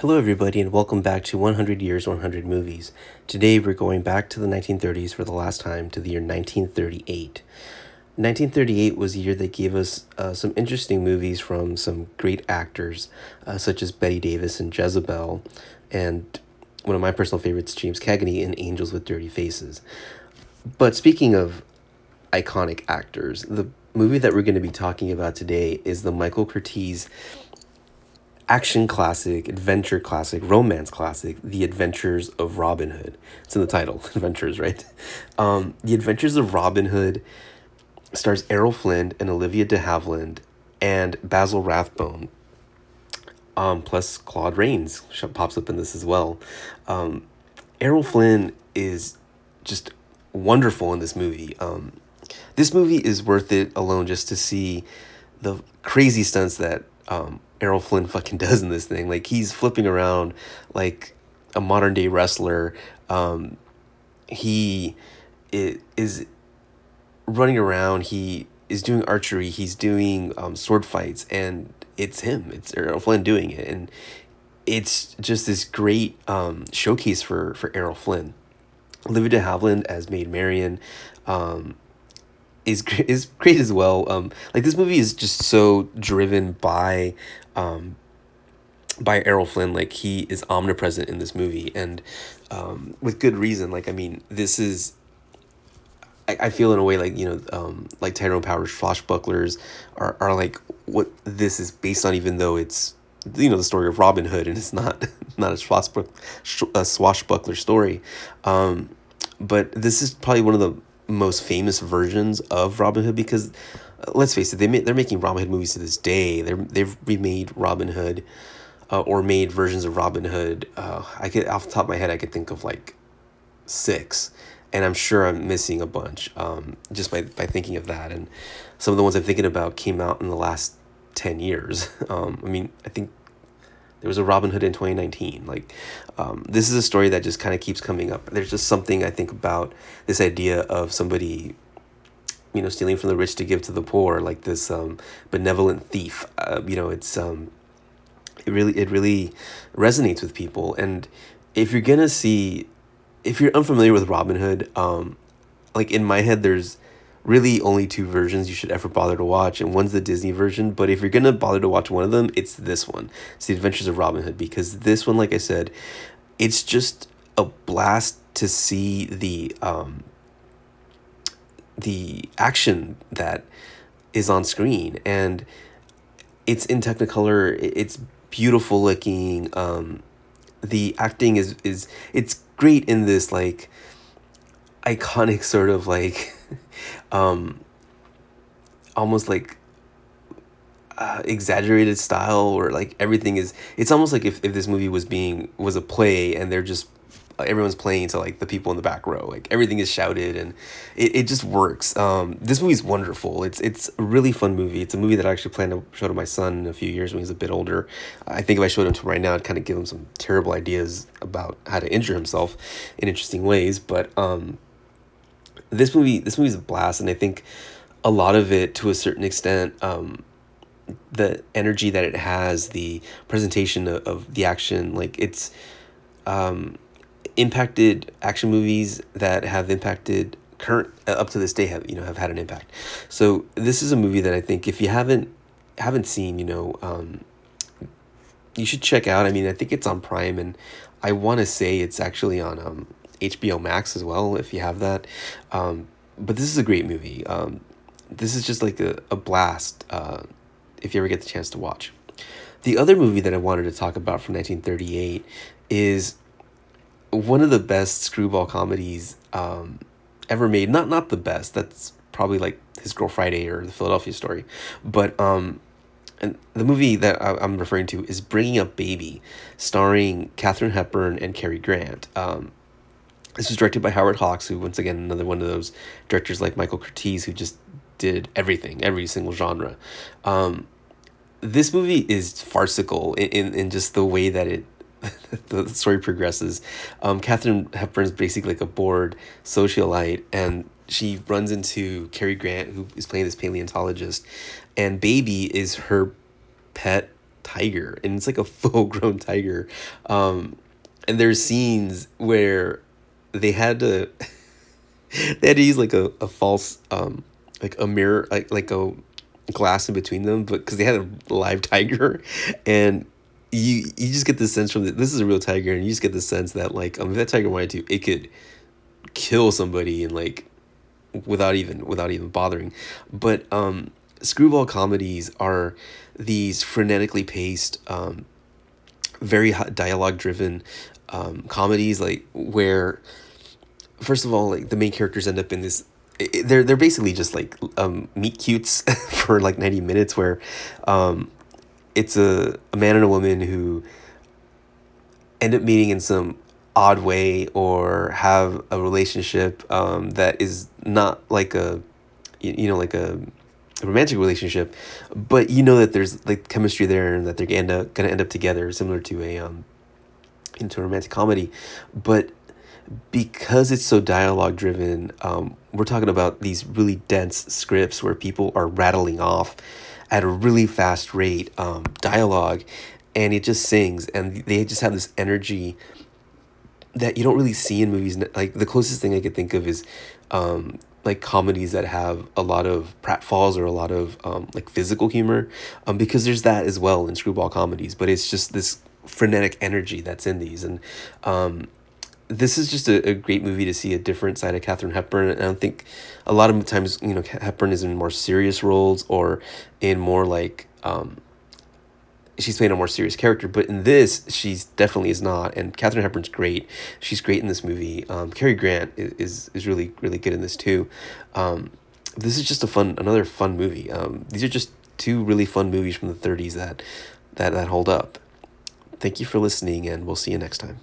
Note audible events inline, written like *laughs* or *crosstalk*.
Hello, everybody, and welcome back to 100 Years, 100 Movies. Today, we're going back to the 1930s for the last time to the year 1938. 1938 was a year that gave us uh, some interesting movies from some great actors, uh, such as Bette Davis and Jezebel, and one of my personal favorites, James Cagney in Angels with Dirty Faces. But speaking of iconic actors, the movie that we're going to be talking about today is the Michael Curtiz action classic, adventure classic, romance classic, The Adventures of Robin Hood. It's in the title, *laughs* Adventures, right? Um, the Adventures of Robin Hood stars Errol Flynn and Olivia de Havilland and Basil Rathbone. Um, plus Claude Rains pops up in this as well. Um, Errol Flynn is just wonderful in this movie. Um, this movie is worth it alone just to see the crazy stunts that um, Errol Flynn fucking *laughs* does in this thing. Like he's flipping around like a modern day wrestler. Um, he is running around. He is doing archery. He's doing um, sword fights, and it's him. It's Errol Flynn doing it, and it's just this great um, showcase for for Errol Flynn. Olivia de Havilland as Maid Marian. Um, is is great as well. Um, like this movie is just so driven by, um, by Errol Flynn. Like he is omnipresent in this movie, and um, with good reason. Like I mean, this is. I, I feel in a way like you know, um, like Tyrone Power's swashbucklers are are like what this is based on, even though it's you know the story of Robin Hood and it's not *laughs* not a swashbuckler, a swashbuckler story. Um, but this is probably one of the most famous versions of Robin Hood because uh, let's face it, they they're making Robin Hood movies to this day. They're they've remade Robin Hood, uh, or made versions of Robin Hood. Uh, I could off the top of my head, I could think of like six, and I'm sure I'm missing a bunch. Um, just by by thinking of that, and some of the ones I'm thinking about came out in the last ten years. *laughs* Um, I mean, I think there was a Robin Hood in 2019. Like, um, this is a story that just kind of keeps coming up. There's just something I think about this idea of somebody, you know, stealing from the rich to give to the poor, like this um, benevolent thief. Uh, you know, it's um, it really it really resonates with people. And if you're gonna see, if you're unfamiliar with Robin Hood, um, like in my head, there's really only two versions you should ever bother to watch, and one's the Disney version. But if you're gonna bother to watch one of them, it's this one. It's The Adventures of Robin Hood because this one, like I said, it's just a blast to see the um, the action that is on screen and it's in technicolor it's beautiful looking um the acting is is it's great in this like iconic sort of like *laughs* um, almost like uh, exaggerated style or like everything is it's almost like if, if this movie was being was a play and they're just everyone's playing to like the people in the back row. Like everything is shouted and it, it just works. Um this movie's wonderful. It's it's a really fun movie. It's a movie that i actually plan to show to my son in a few years when he's a bit older. I think if i showed him to right now i'd kind of give him some terrible ideas about how to injure himself in interesting ways but um this movie this movie's a blast and i think a lot of it to a certain extent um, the energy that it has the presentation of, of the action like it's um, impacted action movies that have impacted current uh, up to this day have you know have had an impact. So this is a movie that i think if you haven't haven't seen you know um, you should check out. I mean i think it's on prime and i want to say it's actually on um, HBO Max as well if you have that. Um, but this is a great movie. Um, this is just like a, a blast uh, if you ever get the chance to watch. The other movie that I wanted to talk about from 1938 is one of the best screwball comedies um, ever made. Not not the best. That's probably like His Girl Friday or The Philadelphia Story, but um, and the movie that I, am referring to is Bringing Up Baby, starring Katharine Hepburn and Cary Grant. Um, this was directed by Howard Hawks, who once again another one of those directors like Michael Curtiz who just did everything, every single genre. Um, this movie is farcical in, in, in just the way that it *laughs* the story progresses. Um, Katharine Hepburn's basically like a bored socialite, and she runs into Cary Grant, who is playing this paleontologist, and Baby is her pet tiger and it's like a *laughs* full grown tiger um and there's scenes where they had to *laughs* they had to use like a, a false um like a mirror like like a glass in between them but because they had a live tiger *laughs* and you you just get the sense from the, this is a real tiger and you just get the sense that like um if that tiger wanted to it could kill somebody and like without even without even bothering. But um screwball comedies are these frenetically paced um very dialogue driven um comedies like where first of all like the main characters end up in this they're they're basically just like um meet cutes *laughs* for like 90 minutes where um it's a, a man and a woman who end up meeting in some odd way or have a relationship um, that is not like a you know like a, a romantic relationship but you know that there's like chemistry there and that they're gonna end up, gonna end up together similar to a um into a romantic comedy. But because it's so dialogue driven um, we're talking about these really dense scripts where people are rattling off at a really fast rate um, dialogue and it just sings and they just have this energy that you don't really see in movies. Like the closest thing i could think of is um, like comedies that have a lot of pratfalls or a lot of um, like physical humor um, because there's that as well in screwball comedies but it's just this frenetic energy that's in these and um, this is just a, a great movie to see a different side of Katharine Hepburn. And I don't think a lot of times, you know, Hepburn is in more serious roles or in more like, um, she's playing a more serious character. But in this, she's definitely is not. And Katharine Hepburn's great. She's great in this movie. Um, Cary Grant is, is really, really good in this too. Um, this is just a fun, another fun movie. Um, these are just two really fun movies from the 30s that, that, that hold up. Thank you for listening, and we'll see you next time.